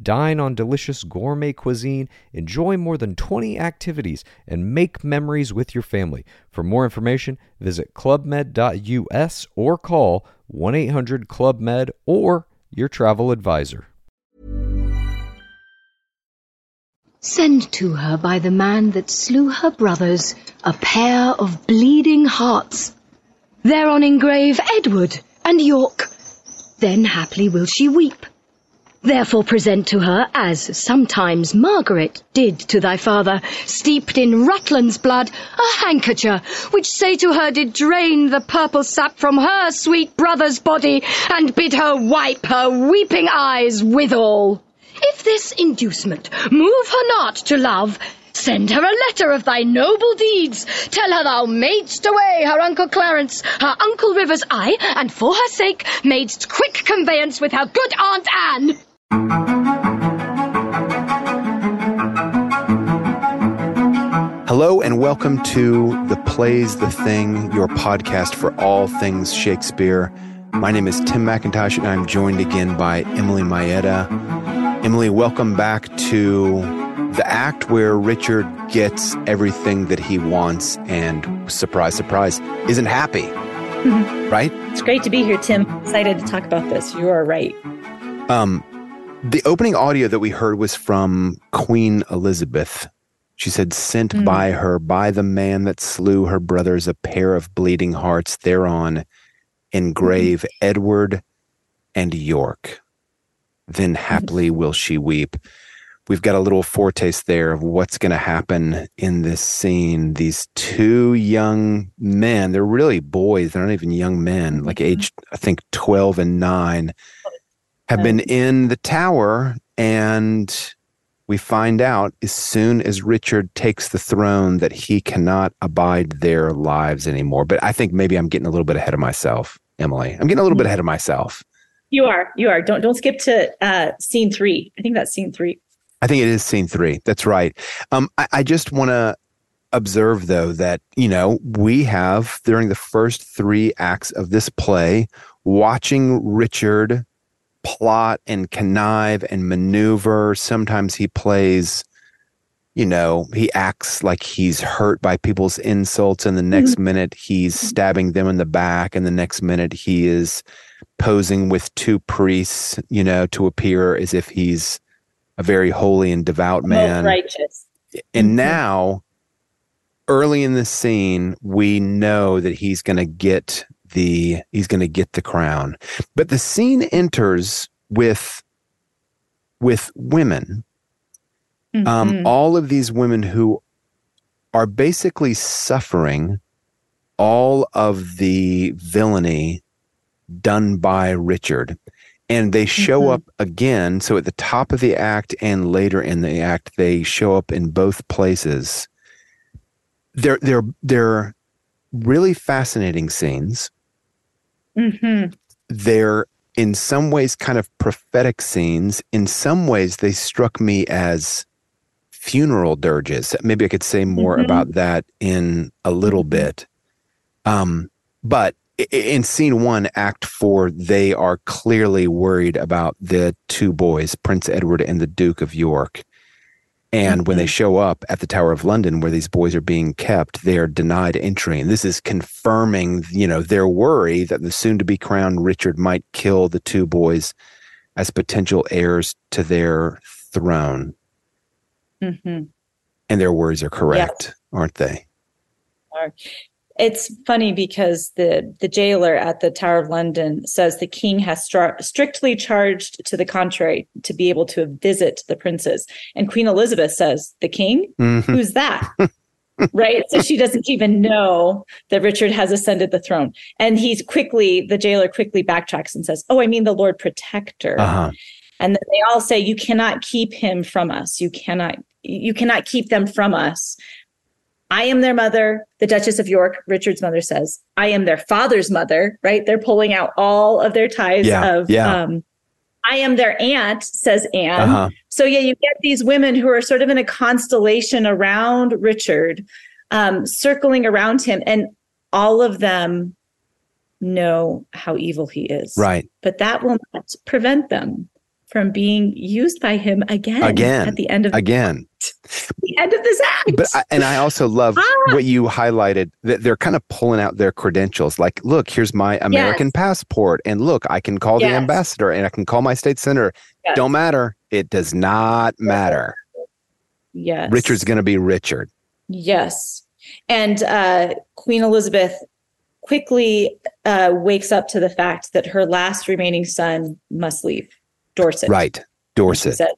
Dine on delicious gourmet cuisine, enjoy more than 20 activities, and make memories with your family. For more information, visit clubmed.us or call 1 800 Club Med or your travel advisor. Send to her by the man that slew her brothers a pair of bleeding hearts. Thereon engrave Edward and York. Then haply will she weep. Therefore present to her, as sometimes Margaret did to thy father, steeped in Rutland's blood, a handkercher, which say to her did drain the purple sap from her sweet brother's body, and bid her wipe her weeping eyes withal. If this inducement move her not to love, Send her a letter of thy noble deeds. Tell her thou madest away her uncle Clarence, her uncle Rivers, I, and for her sake madest quick conveyance with her good aunt Anne. Hello and welcome to The Plays the Thing, your podcast for all things Shakespeare. My name is Tim McIntosh and I'm joined again by Emily Maeda. Emily, welcome back to the act where Richard gets everything that he wants and surprise, surprise, isn't happy. right? It's great to be here, Tim. Excited to talk about this. You are right. Um, the opening audio that we heard was from Queen Elizabeth. She said, Sent Mm. by her, by the man that slew her brothers, a pair of bleeding hearts thereon engrave Mm-hmm. Edward and York. Then happily will she weep. We've got a little foretaste there of what's going to happen in this scene. These two young men, they're really boys, they're not even young men, like aged, I think, 12 and 9, have been in the tower and we find out as soon as Richard takes the throne that he cannot abide their lives anymore. But I think maybe I'm getting a little bit ahead of myself, Emily. I'm getting a little bit ahead of myself. You are. You are. Don't don't skip to uh, scene three. I think that's scene three. I think it is scene three. That's right. Um, I, I just want to observe, though, that, you know, we have during the first three acts of this play, watching Richard plot and connive and maneuver. Sometimes he plays, you know, he acts like he's hurt by people's insults, and the mm-hmm. next minute he's mm-hmm. stabbing them in the back, and the next minute he is posing with two priests, you know, to appear as if he's a very holy and devout man. Righteous. And mm-hmm. now, early in the scene, we know that he's going to get the he's going to get the crown. But the scene enters with with women, um, Mhm. all of these women who are basically suffering all of the villainy done by Richard. And they show Mhm. up again. So at the top of the act and later in the act, they show up in both places. They're they're they're really fascinating scenes. Mhm. They're in some ways kind of prophetic scenes. In some ways, they struck me as funeral dirges. Maybe I could say more Mhm. about that in a little bit. Um, but in scene one, act four, they are clearly worried about the two boys, Prince Edward and the Duke of York. And when they show up at the Tower of London where these boys are being kept, they are denied entry. And this is confirming, you know, their worry that the soon to be crowned Richard might kill the two boys as potential heirs to their throne. Mhm. And their worries are correct, aren't they? It's funny because the the jailer at the Tower of London says the king has stri- strictly charged to the contrary to be able to visit the princes, and Queen Elizabeth says the king, Mhm. who's that? right, so she doesn't even know that Richard has ascended the throne, and he's quickly the jailer quickly backtracks and says, "Oh, I mean the Lord Protector." Uh-huh. and then they all say you cannot keep him from us you cannot you cannot keep them from us i am their mother the duchess of york richard's mother says i am their father's mother right they're pulling out all of their ties Yeah, of yeah. um i am their aunt says anne Uh-huh. so yeah you get these women who are sort of in a constellation around richard um circling around him and all of them know how evil he is Right. but that will not prevent them from being used by him again, Again. at the end of Again. the end of this act. But I, and I also love Ah! what you highlighted that they're kind of pulling out their credentials. Like, look, here's my American passport, and look, I can call the ambassador, and I can call my state senator. Yes. Don't matter. It does not matter. yes, Richard's going to be Richard. yes, and uh, Queen Elizabeth quickly uh, wakes up to the fact that her last remaining son must leave Dorset. Right. Dorset. said,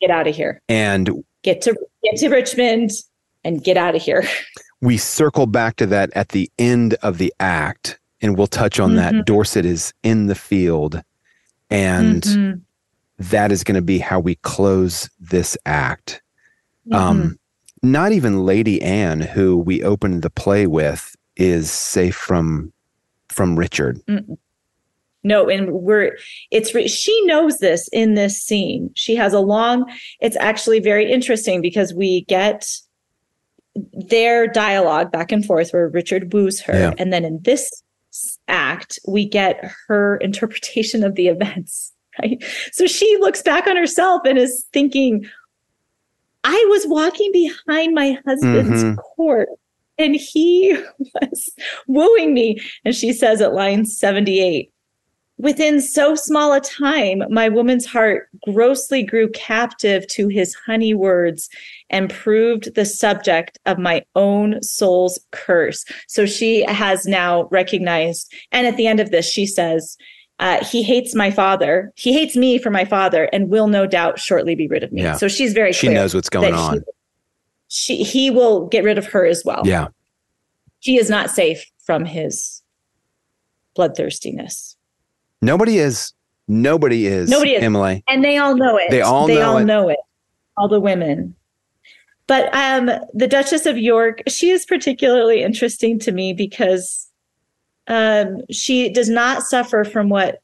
"Get out of here. And Get to get to Richmond." And get out of here. we circle back to that at the end of the act, and we'll touch on that. Mhm. Dorset is in the field, and Mhm. that is going to be how we close this act. Mhm. Um, not even Lady Anne, who we opened the play with, is safe from from Richard. No, and we're it's she knows this in this scene. She has a long. It's actually very interesting because we get their dialogue back and forth where Richard woos her, Yeah. and then in this act we get her interpretation of the events. Right, so she looks back on herself and is thinking, "I was walking behind my husband's Mhm. court." And he was wooing me. And she says at line 78 Within so small a time, my woman's heart grossly grew captive to his honey words and proved the subject of my own soul's curse. So she has now recognized. And at the end of this, she says, uh, He hates my father. He hates me for my father and will no doubt shortly be rid of me. Yeah. So she's very She knows what's going on. she, he will get rid of her as well Yeah. she is not safe from his bloodthirstiness. Nobody is. Nobody is. Nobody is. Emily. And they all know it. They all they know all it. know it. All the women. But um the Duchess of York, she is particularly interesting to me because um she does not suffer from what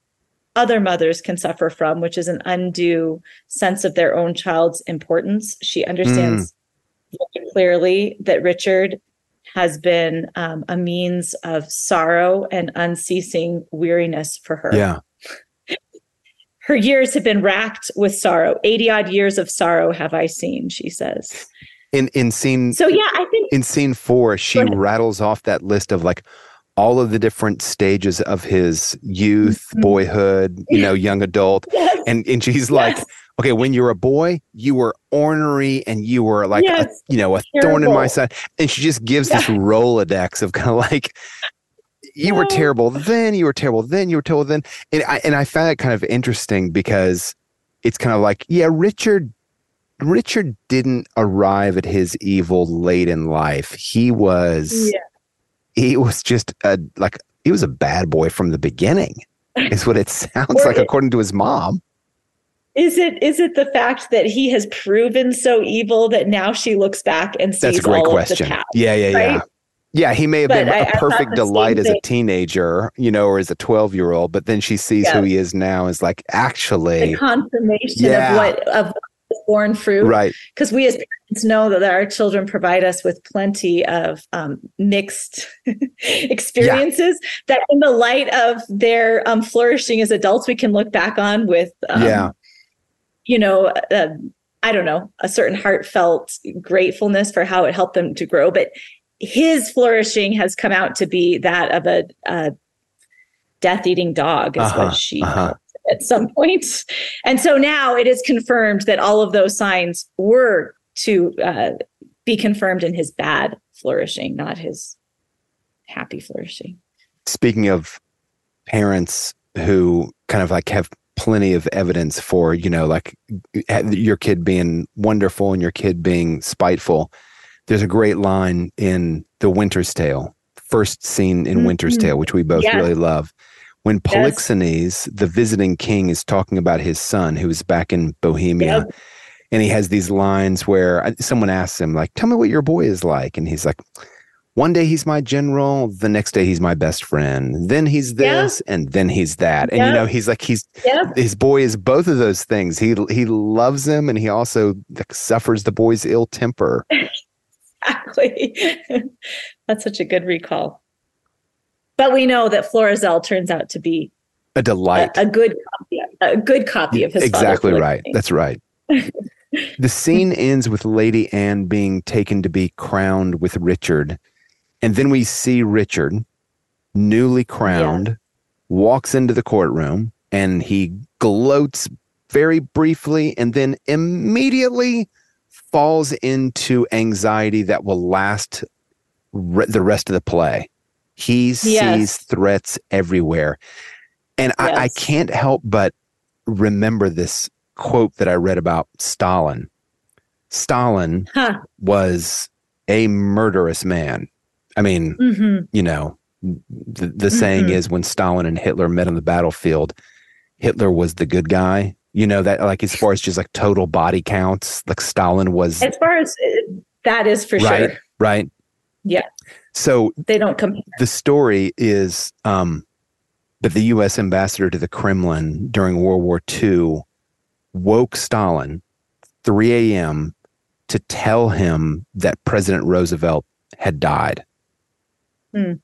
other mothers can suffer from, which is an undue sense of their own child's importance. She understands very clearly that Richard has been um, a means of sorrow and unceasing weariness for her. Yeah. Her years have been racked with sorrow. 80 odd years of sorrow have I seen, she says. In in scene So, yeah, I think in scene four, she rattles off that list of like all of the different stages of his youth, Mhm. boyhood, you know, young adult. Yes. And and she's like, Yes. okay, when you're a boy, you were ornery and you were like, a, you know, a thorn in my side. And she just gives this Rolodex of kind of like, you were terrible then, you were terrible then, you were terrible then. And I and I found it kind of interesting because it's kind of like, yeah, Richard Richard didn't arrive at his evil late in life. He was Yeah. He was just a like he was a bad boy from the beginning. Is what it sounds like it- according to his mom. Is it is it the fact that he has proven so evil that now she looks back and sees That's a great all question. the past? Yeah, yeah, yeah. right? Yeah, he may have But been I- a perfect delight as a teenager, you know, or as a 12 year old, but then she sees who he is now is like, The actually, confirmation Yeah. of what of born fruit. Right. Because we as parents know that our children provide us with plenty of um, mixed experiences that, in the light of their um, flourishing as adults, we can look back on with, um, Yeah. you know, uh, I don't know, a certain heartfelt gratefulness for how it helped them to grow. But his flourishing has come out to be that of a, a death eating dog, is Uh-huh, what she uh-huh. At some point. And so now it is confirmed that all of those signs were to uh, be confirmed in his bad flourishing, not his happy flourishing. speaking of parents who kind of like have plenty of evidence for you know like your kid being wonderful and your kid being spiteful there's a great line in the winter's tale first scene in winter's Mhm. tale which we both Yes. really love when Yes. polixenes the visiting king is talking about his son who's back in bohemia Yep. and he has these lines where uh, someone asks him like tell me what your boy is like and he's like one day he's my general the next day he's my best friend then he's Yeah. this and then he's that and you know he's like he's Yeah. his boy is both of those things he he loves him and he also like, suffers the boy's ill temper Exactly. That's such a good recall. But we know that Florizel turns out to be a a, delight. A good copy, a good copy of his exactly right. That's right. The scene ends with lady anne being taken to be crowned with richard. And then we see richard newly crowned walks into the courtroom and he gloats very briefly and then immediately falls into anxiety that will last re- the rest of the play he sees threats everywhere and I, I can't help but remember this quote that I read about Stalin. Stalin Huh. was a murderous man. I mean, hmm you know, the, the saying Mhm. is when Stalin and Hitler met on the battlefield, Hitler was the good guy. You know, that like as far as just like total body counts, like Stalin was As far as uh, that is for right, sure. right. Yeah. So They don't compare. the story is um, that the U.S. ambassador to the Kremlin during World War II woke Stalin 3 a.m. to tell him that President Roosevelt had died. Hmm.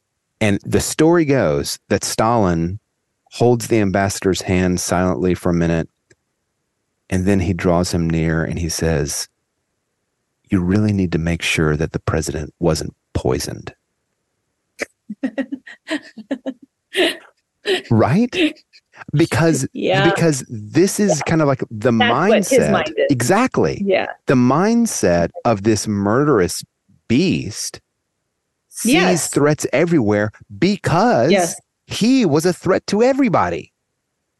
And the story goes that Stalin holds the ambassador's hand silently for a minute, and then he draws him near and he says, You really need to make sure that the president wasn't poisoned. Right? Because Yeah. because this is kind of like the That's mindset. mind. Exactly. Yeah. The mindset of this murderous beast sees Yes. threats everywhere because Yes. he was a threat to everybody.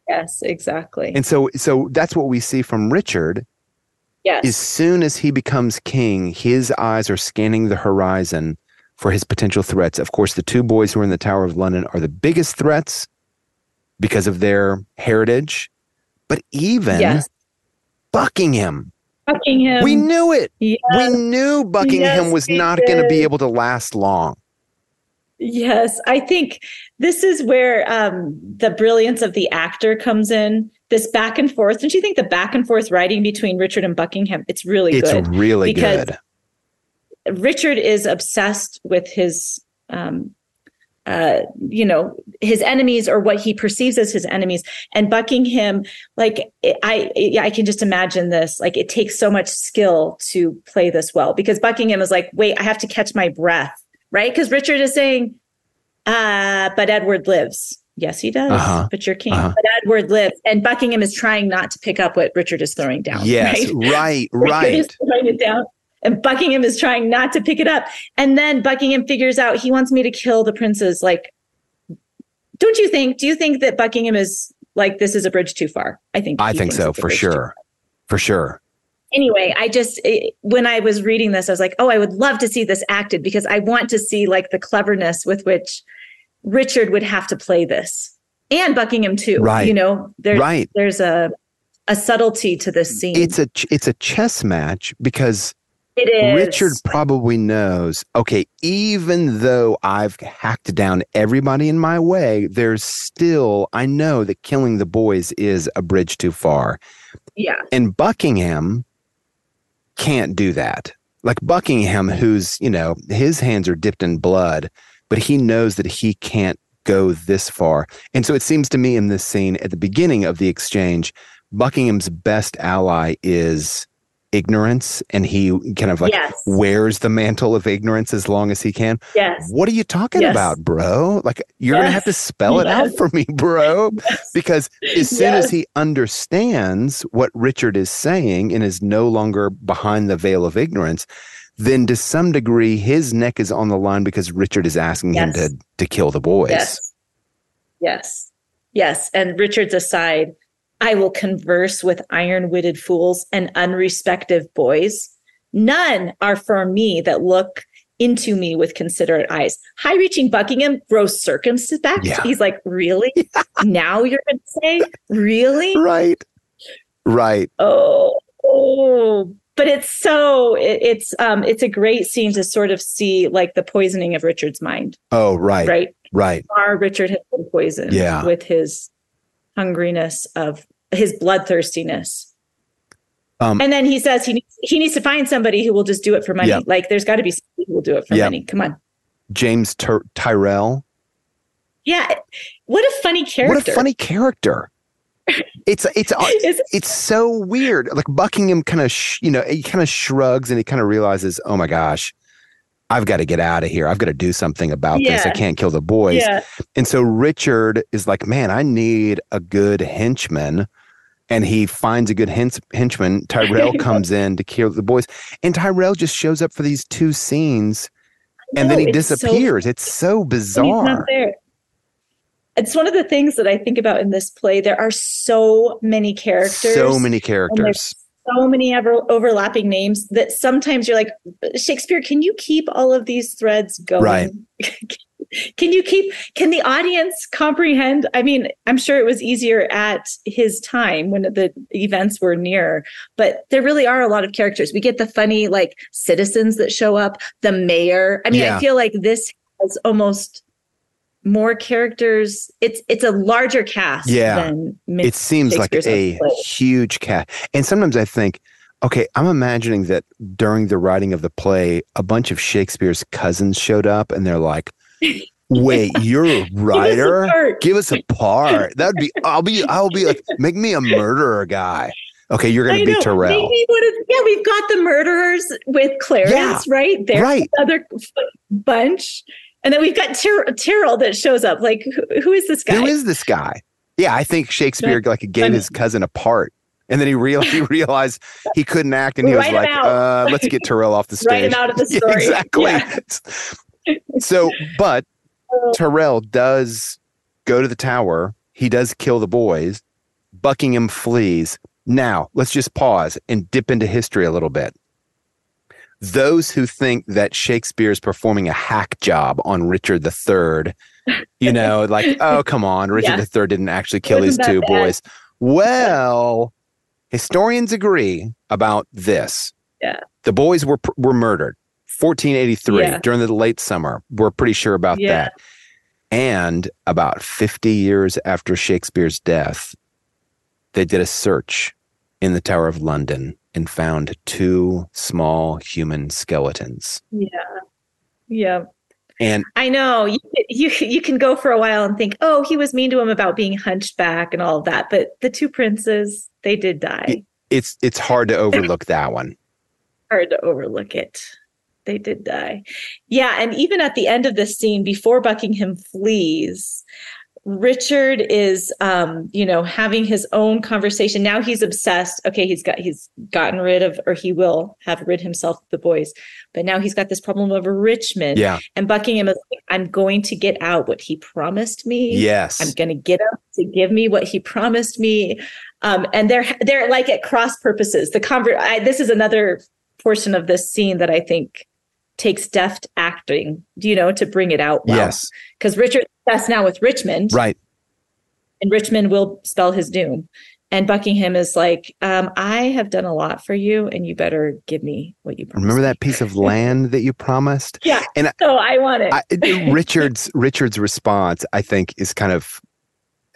Yes. Exactly. And so so that's what we see from Richard. yes. As soon as he becomes king, his eyes are scanning the horizon for his potential threats. Of course, the two boys who are in the Tower of London are the biggest threats because of their heritage. But even yes. Buckingham, Buckingham. we knew it. Yeah. we knew Buckingham Yes, was not going to be able to last long. Yes, I think this is where um, the brilliance of the actor comes in. This back and forth. Don't you think the back and forth writing between Richard and Buckingham? It's really It's good. It's really because- good. Richard is obsessed with his, um, uh, you know, his enemies or what he perceives as his enemies, and Buckingham. Like I, I can just imagine this. Like it takes so much skill to play this well because Buckingham is like, wait, I have to catch my breath, right? Because Richard is saying, uh, but Edward lives. Yes, he does. Uh-huh. But you're king. Uh-huh. But Edward lives, and Buckingham is trying not to pick up what Richard is throwing down. Yes, right? right, right. throwing it down. And Buckingham is trying not to pick it up. And then Buckingham figures out he wants me to kill the princes. Like, don't you think? Do you think that Buckingham is like, this is a bridge too far? I think. I think so for sure. For sure. anyway, I just it, when I was reading this, I was like, oh, I would love to see this acted because I want to see like the cleverness with which Richard would have to play this, and Buckingham too. Right. You know, there's Right. there's a a subtlety to this scene. It's a ch- it's a chess match because it is Richard probably knows, okay, even though I've hacked down everybody in my way, there's still, I know that killing the boys is a bridge too far. Yeah. And Buckingham can't do that. Like Buckingham, who's, you know, his hands are dipped in blood, but he knows that he can't go this far. And so it seems to me in this scene at the beginning of the exchange, Buckingham's best ally is ignorance and he kind of like Yes. wears the mantle of ignorance as long as he can. Yes. What are you talking Yes. about, bro? Like you're going to have to spell it out for me, bro. Because as soon as he understands what Richard is saying and is no longer behind the veil of ignorance, then to some degree his neck is on the line because Richard is asking him to to kill the boys. Yes. Yes. Yes. And Richard's aside, I will converse with iron witted fools and unrespective boys. None are for me that look into me with considerate eyes. High reaching Buckingham, grows circumspect. Yeah. He's like, really? now you're going to say, really? Right. Right. Oh, oh. But it's so it, it's um it's a great scene to sort of see like the poisoning of Richard's mind, Oh, right. right? Right. Our Richard has been poisoned Yeah. with his hungriness of his bloodthirstiness. Um, and then he says he needs, he needs to find somebody who will just do it for money. Yep. Like there's got to be somebody who will do it for Yep. money. Come on. James Ty- Tyrell. Yeah. What a funny character. What a funny character. It's it's Is- it's so weird. Like Buckingham kind of sh- you know, he kind of shrugs and he kind of realizes, "Oh my gosh, I've got to get out of here. I've got to do something about this. I can't kill the boys." Yeah. And so Richard is like, "Man, I need a good henchman." And he finds a good hench- henchman. Tyrell comes in to kill the boys. And Tyrell just shows up for these two scenes and then he it's so disappears. it's so And he's bizarre. not there. It's one of the things that I think about in this play. There are so many characters. So many characters. so many ever overlapping names that sometimes you're like, Shakespeare, can you keep all of these threads going? Right. can you keep, can the audience comprehend? I mean, I'm sure it was easier at his time when the events were near, but there really are a lot of characters. We get the funny, like, citizens that show up, the mayor. I mean, Yeah. I feel like this has almost more characters. It's it's a larger cast Yeah. it seems like a huge cat. And sometimes I think, okay, I'm imagining that during the writing of the play, a bunch of Shakespeare's cousins showed up and they're like, wait, you're a writer? Give us a part. That'd be, I'll be, I'll be like, make me a murderer guy. Okay, you're going to be. Terrell. Yeah, we've got the murderers with Clarence, Yeah. right? There's Right. another bunch. And then we've got Tyr- Tyrrell that shows up. Like, who, who is this guy? Who is this guy? Yeah, I think Shakespeare like gave funny. his cousin a part. And then he, real, he realized he couldn't act, and he was like, uh, "Let's get Terrell off the stage." Write him out of the Yeah, exactly. Yeah. So, but Terrell does go to the tower. He does kill the boys. Buckingham flees. Now, let's just pause and dip into history a little bit. Those who think that Shakespeare is performing a hack job on Richard III, you know, like, oh, come on, Richard Yeah. III didn't actually kill these two bad. boys. Well, historians agree about this. Yeah. The boys were were murdered 1483 Yeah. during the late summer. We're pretty sure about Yeah. that. And about 50 years after Shakespeare's death, they did a search in the Tower of London and found two small human skeletons. Yeah. Yeah. And I know you, you you can go for a while and think, oh, he was mean to him about being hunched back and all of that. But the two princes, they did die. it's it's hard to overlook that one. hard to overlook it. They did die. Yeah. And even at the end of this scene, before Buckingham flees, Richard is um, you know, having his own conversation. Now he's obsessed. Okay, he's got he's gotten rid of or he will have rid himself of the boys. But now he's got this problem of Richmond. Yeah. And Buckingham is like, I'm going to get out what he promised me. Yes. I'm going to get him to give me what he promised me. Um, and they're they're like at cross purposes. The convert. I, this is another portion of this scene that I think takes deft acting, you know, to bring it out well. Yes. because Richard's obsessed now with Richmond, Right. and Richmond will spell his doom. And Buckingham is like, um, I have done a lot for you, and you better give me what you promised. Remember that piece of land that you promised? Yeah. And I- so I want it. I, Richard's Richard's response, I think, is kind of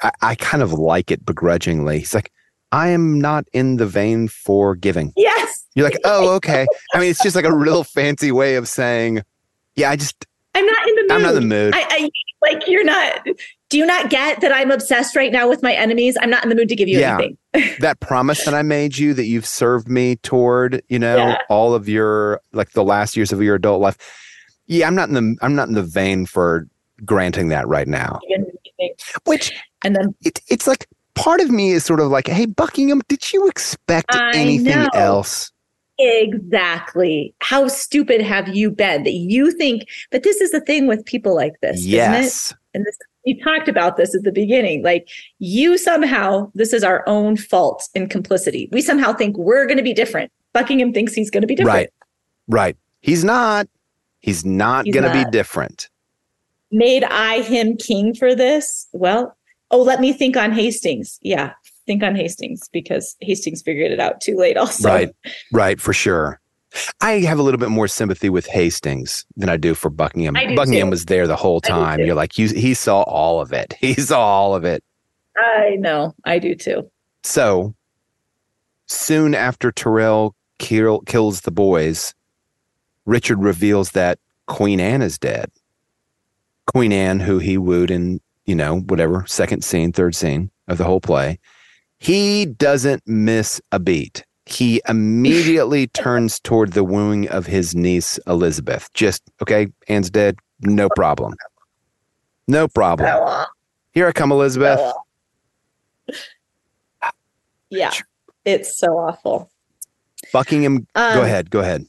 I, I kind of like it begrudgingly. He's like, I am not in the vein for giving. Yes. You're like, oh, okay. I mean, it's just like a real fancy way of saying, yeah, I just, I'm not in the mood. I'm not in the mood. I, I like you're not. Do you not get that I'm obsessed right now with my enemies? I'm not in the mood to give you Yeah. anything. that promise that I made you that you've served me toward, you know, Yeah. all of your like the last years of your adult life. Yeah, I'm not in the I'm not in the vein for granting that right now. Which And then it, it's like part of me is sort of like, hey, Buckingham, did you expect I anything know. else? exactly how stupid have you been that you think? But this is the thing with people like this, isn't it? yes. and this we talked about this at the beginning like you somehow this is our own fault in complicity we somehow think we're going to be different buckingham thinks he's going to be different Right. Right. He's not. He's not going to be different. made i him king for this well oh let me think on hastings yeah think on hastings because hastings figured it out too late also Right. Right. For sure. I have a little bit more sympathy with Hastings than I do for Buckingham. Do Buckingham too. was there the whole time. You're like, he, he saw all of it. He saw all of it. i know i do too So soon after Terrell kill, kills the boys, Richard reveals that Queen Anne is dead. Queen Anne, who he wooed in, you know, whatever, second scene, third scene of the whole play. He doesn't miss a beat. He immediately turns toward the wooing of his niece, Elizabeth. Just, okay, Anne's dead. No problem. No problem. Here I come, Elizabeth. Yeah it's so awful Buckingham, Um, go ahead. Go ahead.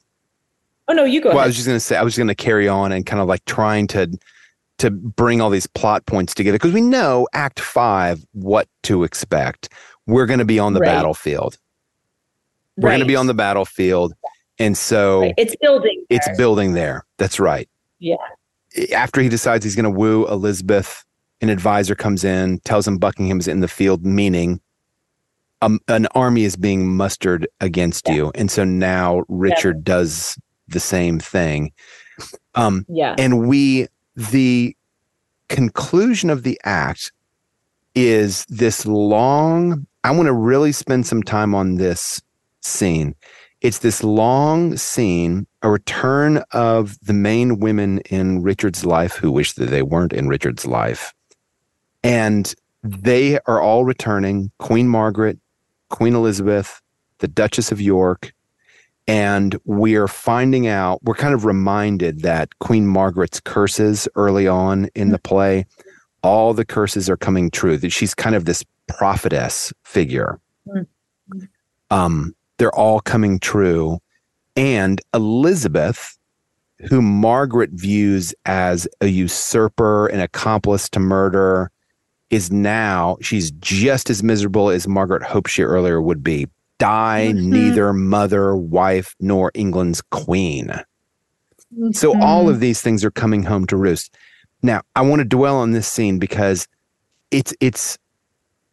oh no you go well, I was just going to say, I was going to carry on and kind of like trying to to bring all these plot points together because we know Act Five what to expect. We're going to be on the Right. battlefield. We're going to be on the battlefield, and so Right. it's building it's there. building there. That's right. Yeah. After he decides he's going to woo Elizabeth, an advisor comes in, tells him Buckingham's in the field, meaning um, an army is being mustered against you, and so now Richard does the same thing. Um, yeah and we the conclusion of the act is this long i want to really spend some time on this scene. It's this long scene a return of the main women in richard's life who wish that they weren't in richard's life. And they are all returning queen margaret queen elizabeth the duchess of york and we're finding out we're kind of reminded that queen margaret's curses early on in the play all the curses are coming true. That she's kind of this prophetess figure. Um they're all coming true. And elizabeth who margaret views as a usurper an accomplice to murder is now she's just as miserable as margaret hoped she earlier would be die Mhm. neither mother wife nor england's queen so Mm-hmm. all of these things are coming home to roost. Now, I want to dwell on this scene because it's it's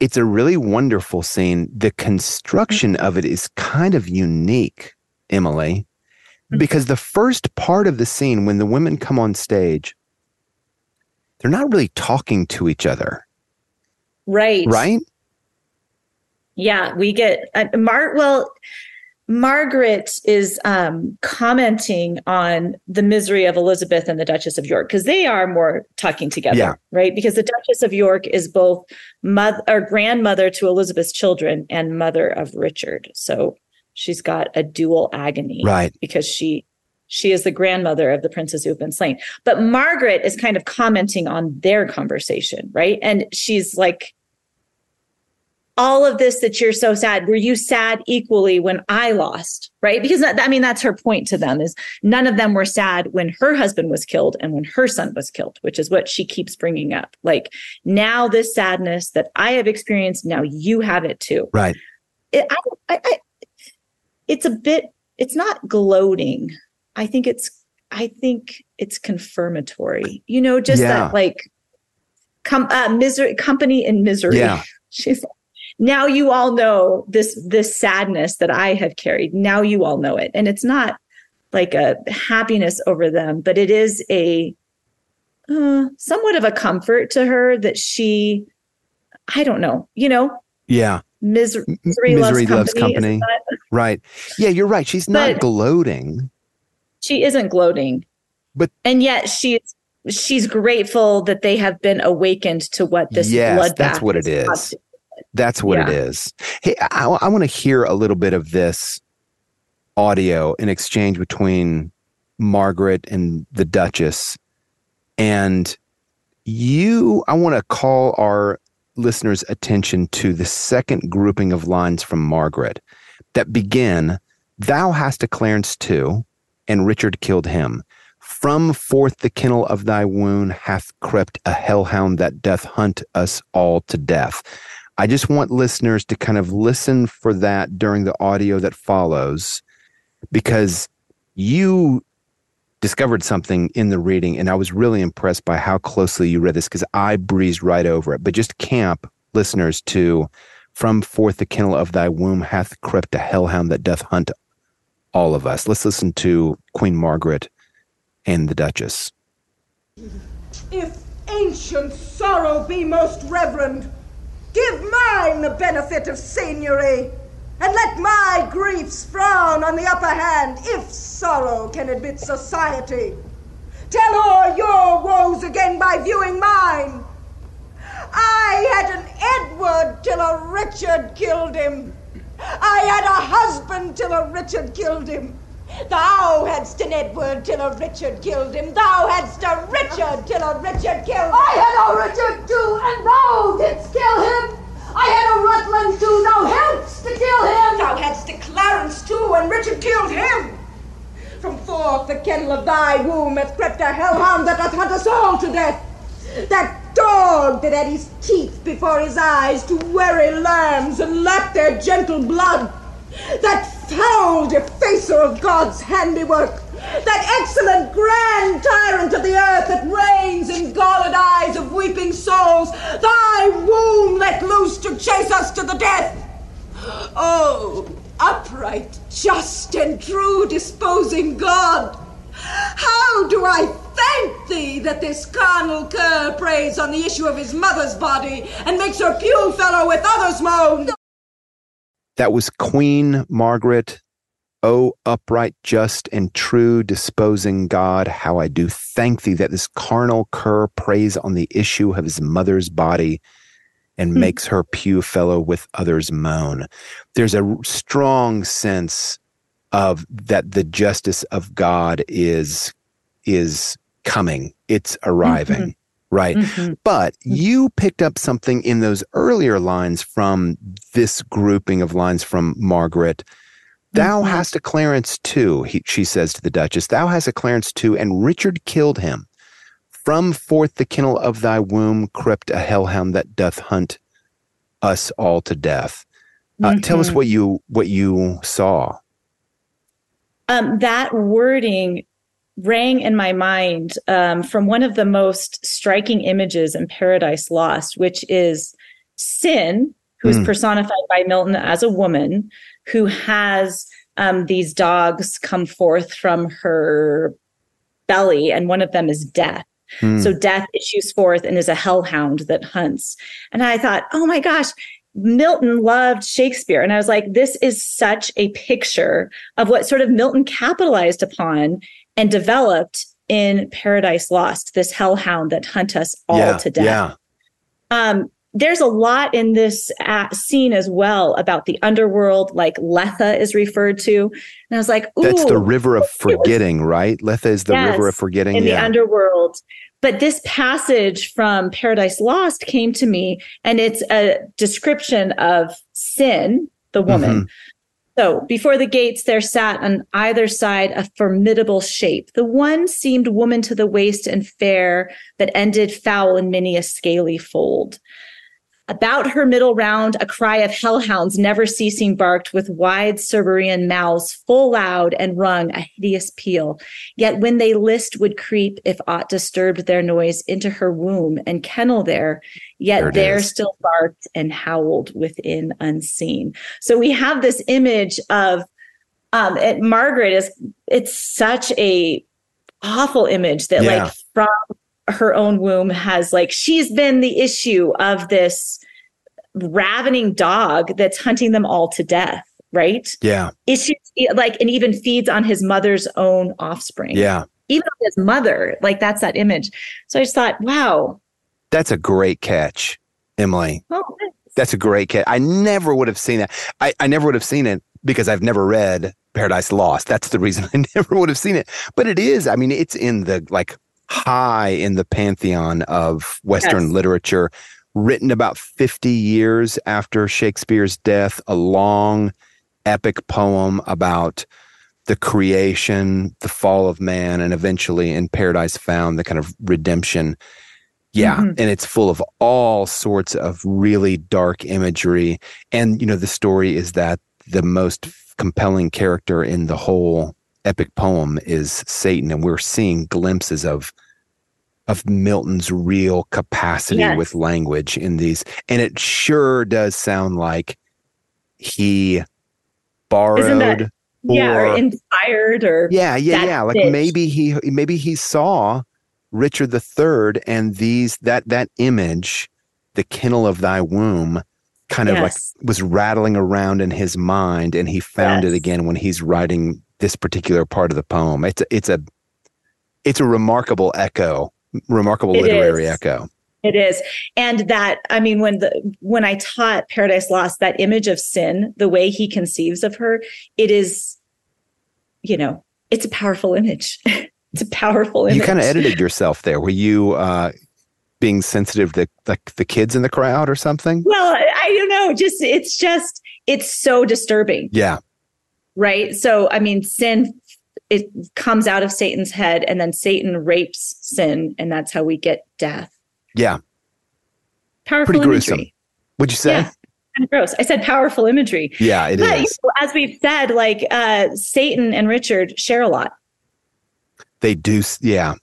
it's a really wonderful scene. The construction of it is kind of unique, Emily, because the first part of the scene when the women come on stage, they're not really talking to each other, right right? Yeah we get uh, mar well margaret is um commenting on the misery of elizabeth and the duchess of york because they are more talking together Yeah. right because the duchess of york is both mother or grandmother to elizabeth's children and mother of richard so she's got a dual agony Right. because she she is the grandmother of the princes who have been slain but margaret is kind of commenting on their conversation right and she's like all of this that you're so sad were you sad equally when i lost right because that, i mean that's her point to them is none of them were sad when her husband was killed and when her son was killed which is what she keeps bringing up like now this sadness that i have experienced now you have it too Right. it, I, I, I, it's a bit it's not gloating i think it's i think it's confirmatory you know just Yeah. that like com- uh, misery company in misery Yeah. she's now you all know this this sadness that i have carried now you all know it and it's not like a happiness over them but it is a uh, somewhat of a comfort to her that she i don't know you know Yeah. Mis- misery, Misery loves Loves company. Company. Right. Yeah, you're right. She's not But- gloating. She isn't gloating, But- and yet she's she's grateful that they have been awakened to what this Yes, bloodbath that's what it is. That's what it Yeah. is. Hey, I, I want to hear a little bit of this audio in exchange between Margaret and the Duchess. And you, I want to call our listeners' attention to the second grouping of lines from Margaret that begin Thou hast a Clarence too, and Richard killed him. From forth the kennel of thy wound hath crept a hellhound that doth hunt us all to death. I just want listeners to kind of listen for that during the audio that follows because you discovered something in the reading and I was really impressed by how closely you read this because I breezed right over it. But just camp listeners to from forth the kennel of thy womb hath crept a hellhound that doth hunt all of us. Let's listen to Queen Margaret and the Duchess. If ancient sorrow be most reverend, give mine the benefit of seigneury, and let my griefs frown on the upper hand, if sorrow can admit society. Tell all your woes again by viewing mine. I had an Edward till a Richard killed him. I had a husband till a Richard killed him. Thou hadst an Edward till a Richard killed him. Thou hadst a Richard till a Richard killed him. I had a Richard too, and thou didst kill him. I had a Rutland too, thou helpst to kill him. Thou hadst a Clarence too, and Richard killed him. From forth the kennel of thy womb hath crept a hellhound that hath hunt us all to death. That dog that had his teeth before his eyes to weary lambs and lap their gentle blood. That foul defacer of God's handiwork. That excellent grand tyrant of the earth that reigns in galled eyes of weeping souls. Thy womb let loose to chase us to the death. Oh, upright, just, and true disposing God, how do I thank thee that this carnal cur preys on the issue of his mother's body and makes her pew fellow with others' moan? That was Queen Margaret. O upright, just, and true disposing God, how I do thank thee that this carnal cur preys on the issue of his mother's body and hmm. makes her pew fellow with others moan. There's a strong sense of that the justice of God is is coming. It's mm-hmm. arriving. Right. But you picked up something in those earlier lines from this grouping of lines from Margaret. Thou hast a Clarence too, he, she says to the Duchess. Thou hast a Clarence too, and Richard killed him. From forth the kennel of thy womb crept a hellhound that doth hunt us all to death. Uh, Tell us what you what you saw. um, that wording rang in my mind um, from one of the most striking images in Paradise Lost, which is Sin, who is Mm. personified by Milton as a woman who has um, these dogs come forth from her belly, and one of them is Death. Hmm. So Death issues forth and is a hellhound that hunts. And I thought, oh my gosh, Milton loved Shakespeare. And I was like, this is such a picture of what sort of Milton capitalized upon and developed in Paradise Lost, this hellhound that hunt us all yeah, to death. Yeah. Um, there's a lot in this uh, scene as well about the underworld, like Lethe is referred to. And I was like, ooh, That's the river of forgetting, right? Lethe is the river of forgetting. in yeah. the underworld. But this passage from Paradise Lost came to me, and it's a description of sin, the woman. So before the gates, there sat on either side a formidable shape. The one seemed woman to the waist and fair, but ended foul in many a scaly fold. About her middle round, a cry of hellhounds never ceasing barked with wide Cerberian mouths, full loud and rung a hideous peal. Yet when they list would creep, if aught disturbed their noise, into her womb and kennel there, yet there, there still barked and howled within unseen. So we have this image of um it, Margaret is it's such a awful image that Yeah. like from her own womb has like she's been the issue of this ravening dog that's hunting them all to death, right? Yeah. It's just like, and even feeds on his mother's own offspring. Yeah. Even on his mother, like that's that image. So I just thought, wow. That's a great catch, Emily. Oh, That's a great catch. I never would have seen that. I, I never would have seen it because I've never read Paradise Lost. That's the reason I never would have seen it. But it is, I mean, it's in the like high in the pantheon of Western Yes. literature, written about 50 years after Shakespeare's death, a long epic poem about the creation, the fall of man, and eventually in Paradise Found, the kind of redemption. Yeah. Mhm. And it's full of all sorts of really dark imagery. And, you know, the story is that the most compelling character in the whole epic poem is Satan. And we're seeing glimpses of of Milton's real capacity Yes. with language in these. And it sure does sound like he borrowed that- yeah, or or- inspired or yeah, yeah, yeah. Like bitch. maybe he maybe he saw Richard the Third and these that that image, the kennel of thy womb, kind of like was rattling around in his mind, and he found it again when he's writing this particular part of the poem. It's a, it's a it's a remarkable echo, remarkable It literary is. echo. It is. And that, I mean, when the when I taught Paradise Lost, that image of sin, the way he conceives of her, it is, you know, it's a powerful image. it's a powerful image. You kind of edited yourself there. Were you uh, being sensitive to like the kids in the crowd or something? Well, I don't know. Just it's just it's so disturbing, Yeah, right? So I mean, sin it comes out of Satan's head, and then Satan rapes sin, and that's how we get death. yeah. Powerful Pretty gruesome. imagery. Would you say? Yeah. And gross. I said powerful imagery. Yeah, it is. but you know, as we've said, like uh, Satan and Richard share a lot. They do. Yeah.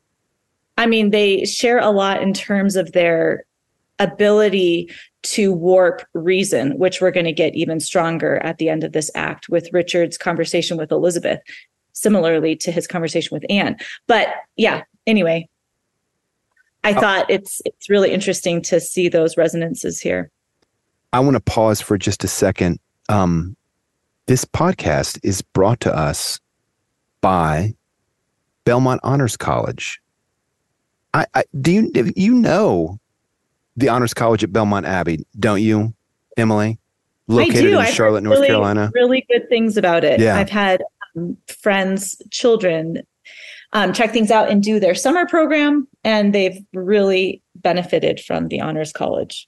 I mean, they share a lot in terms of their ability to warp reason, which we're going to get even stronger at the end of this act with Richard's conversation with Elizabeth, similarly to his conversation with Anne. But yeah, anyway, I thought it's it's really interesting to see those resonances here. I want to pause for just a second. Um, this podcast is brought to us by Belmont Honors College. I, I do you you know the Honors College at Belmont Abbey, don't you, Emily? Located I do. in I've Charlotte, North really, Carolina. Really good things about it. Yeah. I've had um, friends, children um, check things out and do their summer program, and they've really benefited from the Honors College.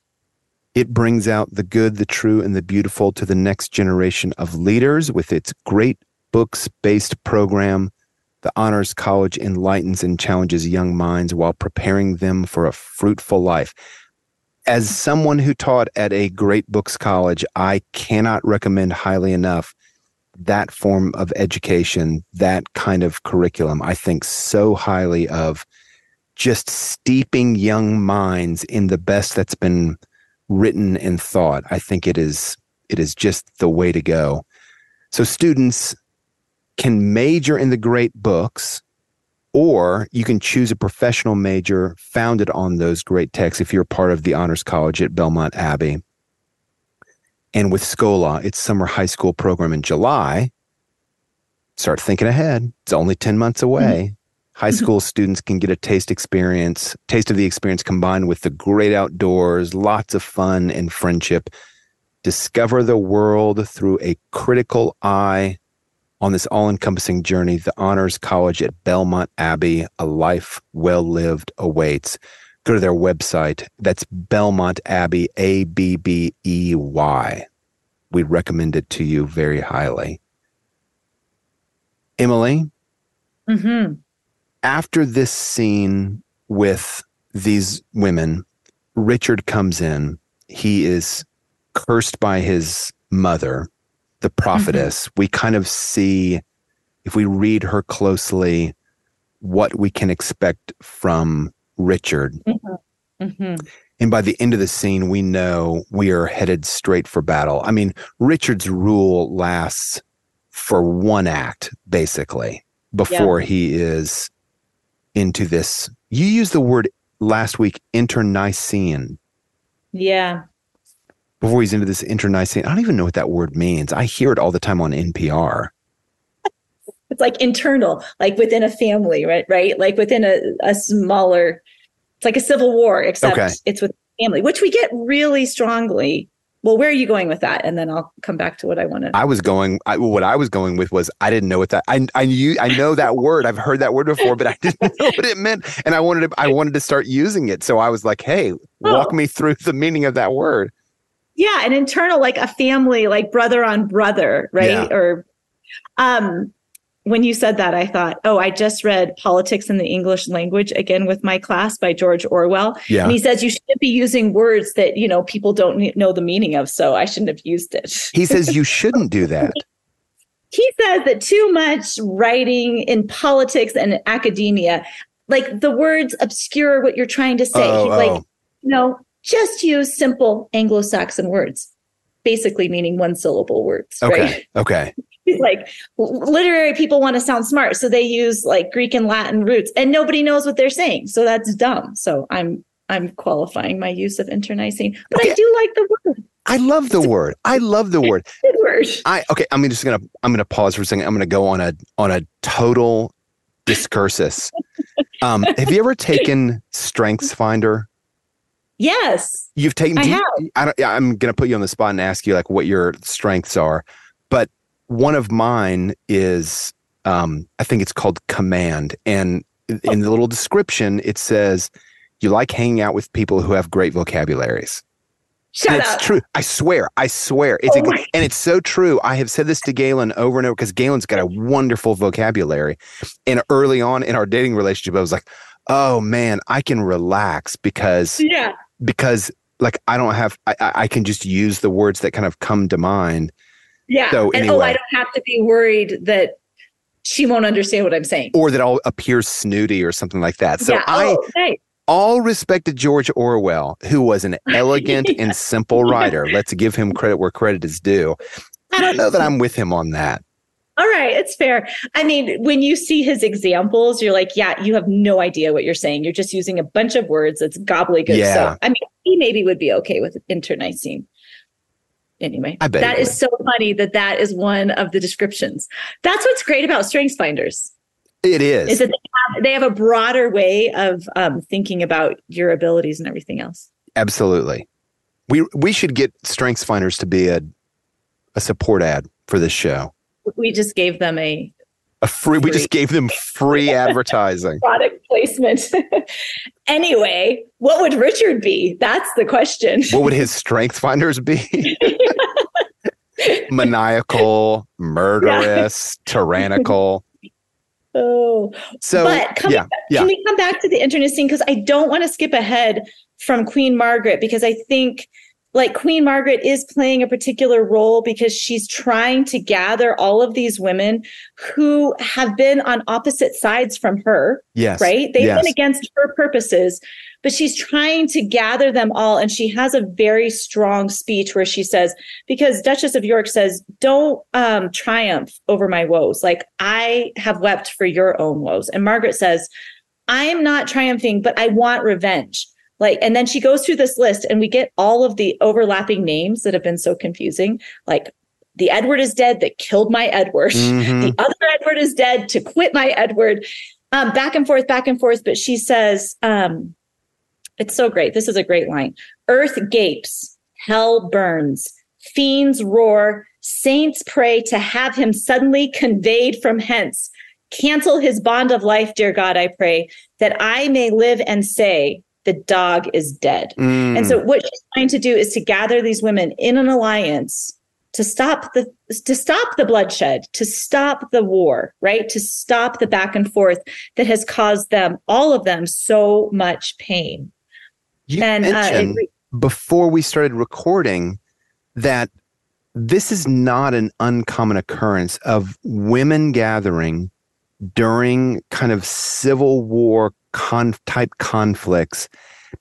It brings out the good, the true, and the beautiful to the next generation of leaders with its great books based program. The Honors College enlightens and challenges young minds while preparing them for a fruitful life. As someone who taught at a great books college, I cannot recommend highly enough that form of education, that kind of curriculum. I think so highly of just steeping young minds in the best that's been written and thought. I think it is it is just the way to go. So students can major in the great books or you can choose a professional major founded on those great texts if you're part of the honors college at Belmont Abbey. And with Scola, its summer high school program in July, start thinking ahead. It's only 10 months mm-hmm. away. High mm-hmm. school students can get a taste experience, taste of the experience combined with the great outdoors, lots of fun and friendship. Discover the world through a critical eye on this all encompassing journey. The Honors College at Belmont Abbey, a life well lived awaits. Go to their website. That's Belmont Abbey, A B B E Y. We recommend it to you very highly. Emily, Mm-hmm. after this scene with these women, Richard comes in. He is cursed by his mother, the prophetess. We kind of see, if we read her closely, what we can expect from Richard. Mm-hmm. And by the end of the scene, we know we are headed straight for battle. I mean, Richard's rule lasts for one act, basically, before he is into this. You used the word last week, internecine. Yeah. Before he's into this internecine. I don't even know what that word means. I hear it all the time on NPR. It's like internal, like within a family, right? Right? Like within a, a smaller, it's like a civil war, except Okay. it's with family, which we get really strongly. Well, where are you going with that? And then I'll come back to what I wanted. I was going. I, what I was going with was I didn't know what that. I I knew I know that word. I've heard that word before, but I didn't know what it meant, and I wanted to. I wanted to start using it. So I was like, "Hey, walk Oh. me through the meaning of that word." Yeah an internal like a family like brother on brother right Yeah. or um when you said that i thought oh i just read politics in the english language again with my class by george orwell Yeah. and he says you shouldn't be using words that you know people don't know the meaning of so i shouldn't have used it He says you shouldn't do that. he says that too much writing in politics and academia like the words obscure what you're trying to say Oh, He's like oh. no just use simple anglo-saxon words basically meaning one syllable words Okay. right Okay. Like literary people want to sound smart so they use like greek and latin roots and nobody knows what they're saying so that's dumb so i'm i'm qualifying my use of internecine but i do like the word I love the word. I love the word. good word I okay. I'm just gonna. I'm gonna pause for a second. I'm gonna go on a on a total discursus. Um, have you ever taken Strengths Finder? Yes You've taken. I do you- have. I don't, I'm gonna put you on the spot and ask you like what your strengths are, but one of mine is um, I think it's called command, and in- the little description it says you like hanging out with people who have great vocabularies. shut And it's up true. I swear. I swear. It's Oh my- and it's so true. I have said this to Galen over and over because Galen's got a wonderful vocabulary. And early on in our dating relationship, I was like, "Oh man, I can relax because yeah because like I don't have I, I can just use the words that kind of come to mind." Yeah. So and oh. I don't have to be worried that she won't understand what I'm saying. Or that I'll appear snooty or something like that. So yeah. I oh, right. all respect to George Orwell, who was an elegant and simple writer. Let's give him credit where credit is due. I don't know that I'm with him on that. All right, it's fair. I mean, when you see his examples, you're like, yeah, you have no idea what you're saying. You're just using a bunch of words. It's gobbledygook. Yeah. So, I mean, he maybe would be okay with internecine. Anyway, I bet that is so funny that that is one of the descriptions. That's what's great about Strengths Finders It is. is that they have, they have a broader way of um, thinking about your abilities and everything else. Absolutely. We we should get Strengths Finders to be a a support ad for this show. We just gave them a A free, we just gave them free advertising. product placement. anyway, what would Richard be? That's the question. What would his strength Finders be? Maniacal, murderous, tyrannical. Oh, So but coming yeah, yeah. can we come back to the internecine? Because I don't want to skip ahead from Queen Margaret because I think like Queen Margaret is playing a particular role because she's trying to gather all of these women who have been on opposite sides from her. Yes. right? They've yes. been against her purposes, but she's trying to gather them all. And she has a very strong speech where she says, because Duchess of York says, don't um, triumph over my woes. Like I have wept for your own woes. And Margaret says, I'm not triumphing, but I want revenge. Like, and then she goes through this list and we get all of the overlapping names that have been so confusing. Like the Edward is dead that killed my Edward. Mhm. The other Edward is dead to quit my Edward. Um, back and forth, back and forth. But she says, um, it's so great. This is a great line. Earth gapes, hell burns, fiends roar, saints pray to have him suddenly conveyed from hence. Cancel his bond of life, dear God, I pray, that I may live and say, the dog is dead. Mm. And so what she's trying to do is to gather these women in an alliance to stop the to stop the bloodshed, to stop the war, right? To stop the back and forth that has caused them, all of them, so much pain. you and uh, it mentioned before we started recording that this is not an uncommon occurrence of women gathering during kind of civil war con- type conflicts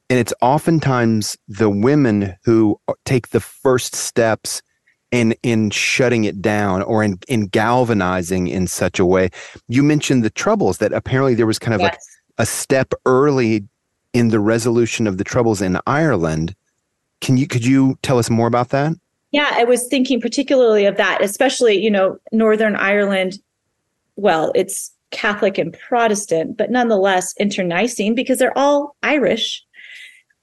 and it's oftentimes the women who take the first steps in in shutting it down or in in galvanizing in such a way you mentioned the troubles that apparently there was kind of like yes. a step early in the resolution of the troubles in Ireland Can you could you tell us more about that? Yeah, I was thinking particularly of that, especially, you know, Northern Ireland. Well, it's Catholic and Protestant, but nonetheless internecine because they're all Irish.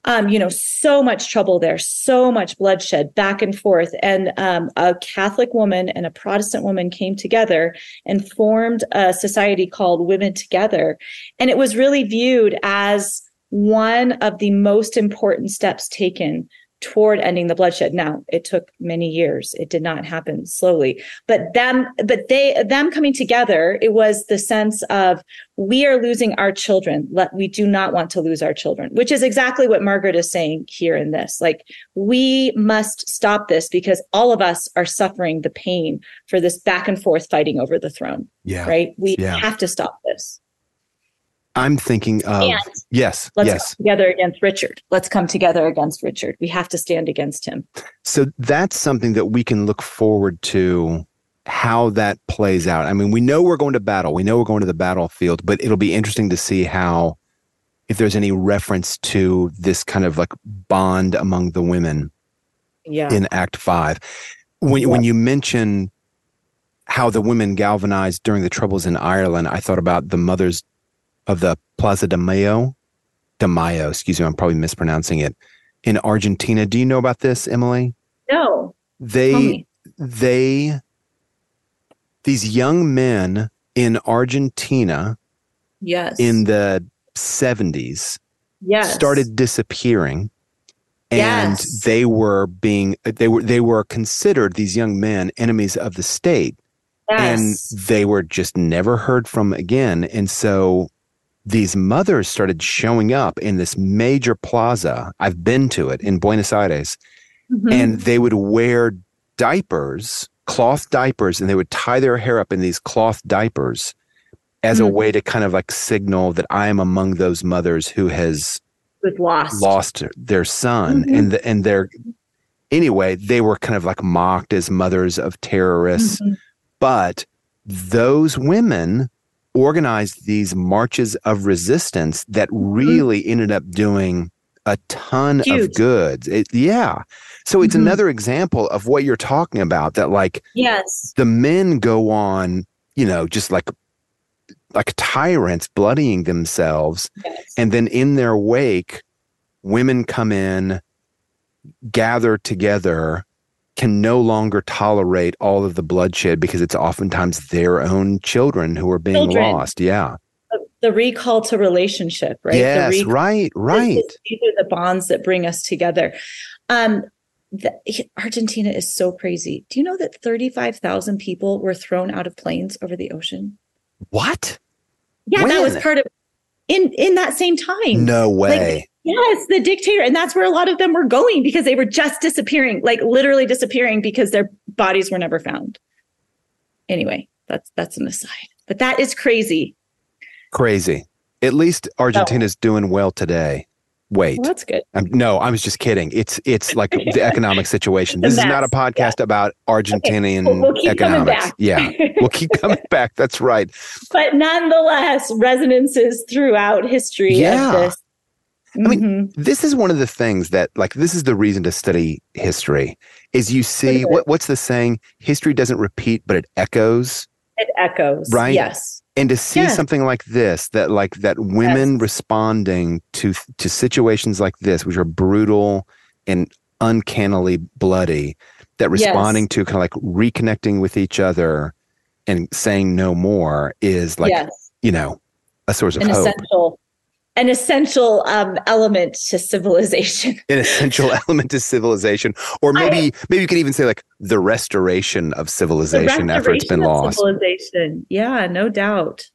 Um, you know, so much trouble there, so much bloodshed back and forth. And um, a Catholic woman and a Protestant woman came together and formed a society called Women Together. And it was really viewed as one of the most important steps taken toward ending the bloodshed. Now, it took many years. It did not happen slowly. But them but they them coming together, it was the sense of we are losing our children. Let we do not want to lose our children, which is exactly what Margaret is saying here in this. Like we must stop this because all of us are suffering the pain for this back and forth fighting over the throne. Yeah. Right? We Yeah. have to stop this. I'm thinking of And yes, Let's yes. come together against Richard. Let's come together against Richard. We have to stand against him. So that's something that we can look forward to how that plays out. I mean, we know we're going to battle. We know we're going to the battlefield, but it'll be interesting to see how if there's any reference to this kind of like bond among the women Yeah. in Act Five. When when you mention how the women galvanized during the troubles in Ireland, I thought about the mothers of the Plaza de Mayo, de Mayo. Excuse me, I'm probably mispronouncing it. In Argentina, do you know about this, Emily? no. They they these young men in Argentina Yes. in the 70s yes. started disappearing and Yes. they were being they were they were considered these young men enemies of the state and they were just never heard from again and so these mothers started showing up in this major plaza i've been to it in buenos aires Mhm. and they would wear diapers cloth diapers and they would tie their hair up in these cloth diapers as a Mhm. way to kind of like signal that i am among those mothers who has lost. lost their son Mhm. and the, and they're anyway they were kind of like mocked as mothers of terrorists Mhm. but those women organized these marches of resistance that really ended up doing a ton of Huge. goods it, yeah so it's Mhm. another example of what you're talking about that like Yes. the men go on you know just like like tyrants bloodying themselves yes. and then in their wake women come in gather together can no longer tolerate all of the bloodshed because it's oftentimes their own children who are being Children. lost yeah the, the recall to relationship, right? yes recall, right right This- These are the bonds that bring us together. Um, the, Argentina is so crazy. Do you know that 35,000 people were thrown out of planes over the ocean? what Yeah, that was part of in in that same time. no Like, way yes, the dictator, and that's where a lot of them were going because they were just disappearing, like literally disappearing because their bodies were never found. Anyway, that's that's an aside, but that is crazy. crazy at least argentina's doing well today wait Well, that's good. Um, no, I was just kidding. It's it's like the economic situation. This is not a podcast about Argentinian We'll, we'll economics. Yeah, we'll keep coming back. That's right. but nonetheless, resonances throughout history Yeah. of this. I mean, Mhm. This is one of the things that, like, this is the reason to study history. Is you see what what's the saying? History doesn't repeat, but it echoes. it echoes. Right. Yes. And to see Yeah. something like this, that like that women responding to to situations like this, which are brutal and uncannily bloody, that Yes. responding to kind of like reconnecting with each other and saying no more is like yes. you know a source of An hope, essential, an essential um, element to civilization. an essential element to civilization, or I- maybe maybe you could even say like the restoration of civilization after it's been lost. Civilization. Yeah, no doubt.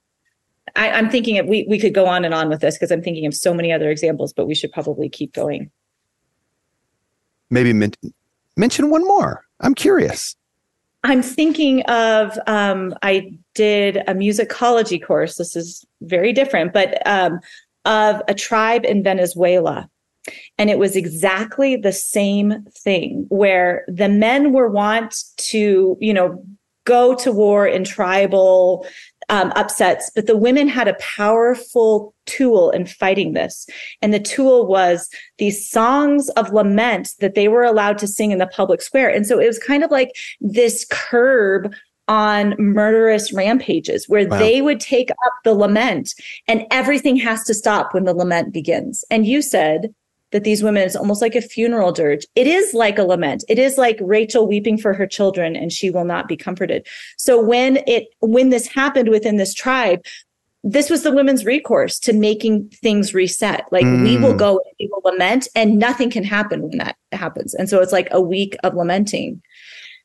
I, I'm thinking of, we we could go on and on with this because I'm thinking of so many other examples, but we should probably keep going. Maybe men- mention one more. I'm curious. I'm thinking of um, I did a musicology course. This is very different, but um, of a tribe in Venezuela. And it was exactly the same thing where the men were wont to, you know, go to war in tribal um, upsets, but the women had a powerful tool in fighting this. And the tool was these songs of lament that they were allowed to sing in the public square. And so it was kind of like this curb on murderous rampages where wow. they would take up the lament and everything has to stop when the lament begins. And you said, that these women is almost like a funeral dirge. It is like a lament. It is like Rachel weeping for her children and she will not be comforted. So when it when this happened within this tribe, this was the women's recourse to making things reset. Like mm. we will mm. go and we will lament and nothing can happen when that happens. And so it's like a week of lamenting.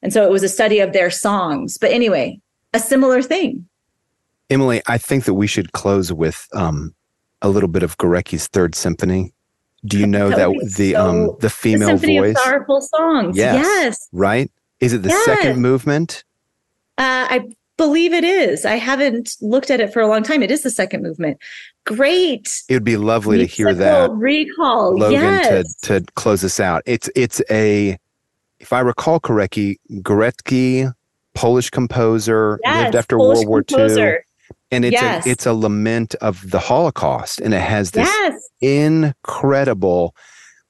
And so it was a study of their songs. But anyway, a similar thing. Emily, I think that we should close with um, a little bit of Gorecki's Third Symphony. Do you know that, that the so, um the female the Symphony voice? Of sorrowful songs. Yes, yes. Right. Is it the yes. second movement? Uh, I believe it is. I haven't looked at it for a long time. It is the second movement. Great. It would be lovely to hear that recall. Logan yes. to to close us out. It's it's a if I recall correctly, Gorecki, Polish composer, yes, lived after Polish World War II and it's yes. a, it's a lament of the Holocaust, and it has this yes. incredible.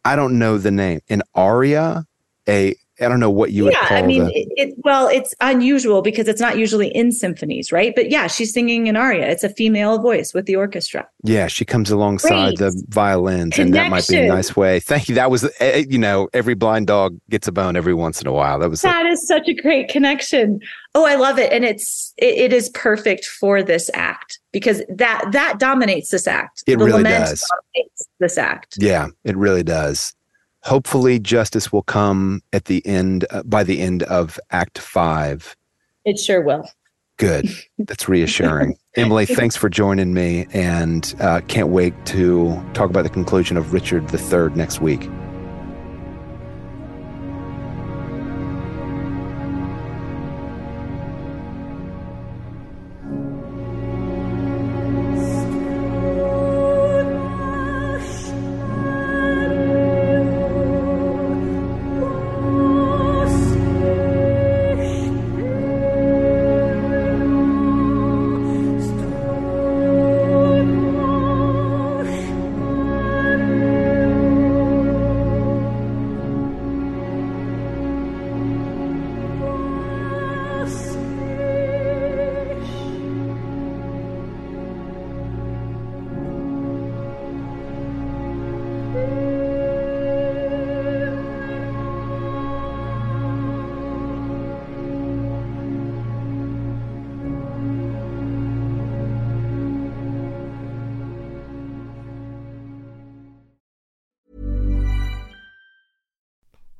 I don't know the name. An aria, a I don't know what you would yeah, call I mean, the... it, well, it's unusual because it's not usually in symphonies, right? But yeah, she's singing an aria. It's a female voice with the orchestra. Yeah, she comes alongside Great. the violins, Connection. and that might be a nice way. Thank you. That was, uh, you know, every blind dog gets a bone every once in a while. That was that a- is such a great connection. Oh, I love it, and it's it, it is perfect for this act because that that dominates this act. It the really does. this act. Yeah, it really does hopefully justice will come at the end uh, by the end of act 5 it sure will. Good. That's reassuring. Emily thanks for joining me and uh, can't wait to talk about the conclusion of richard iii next week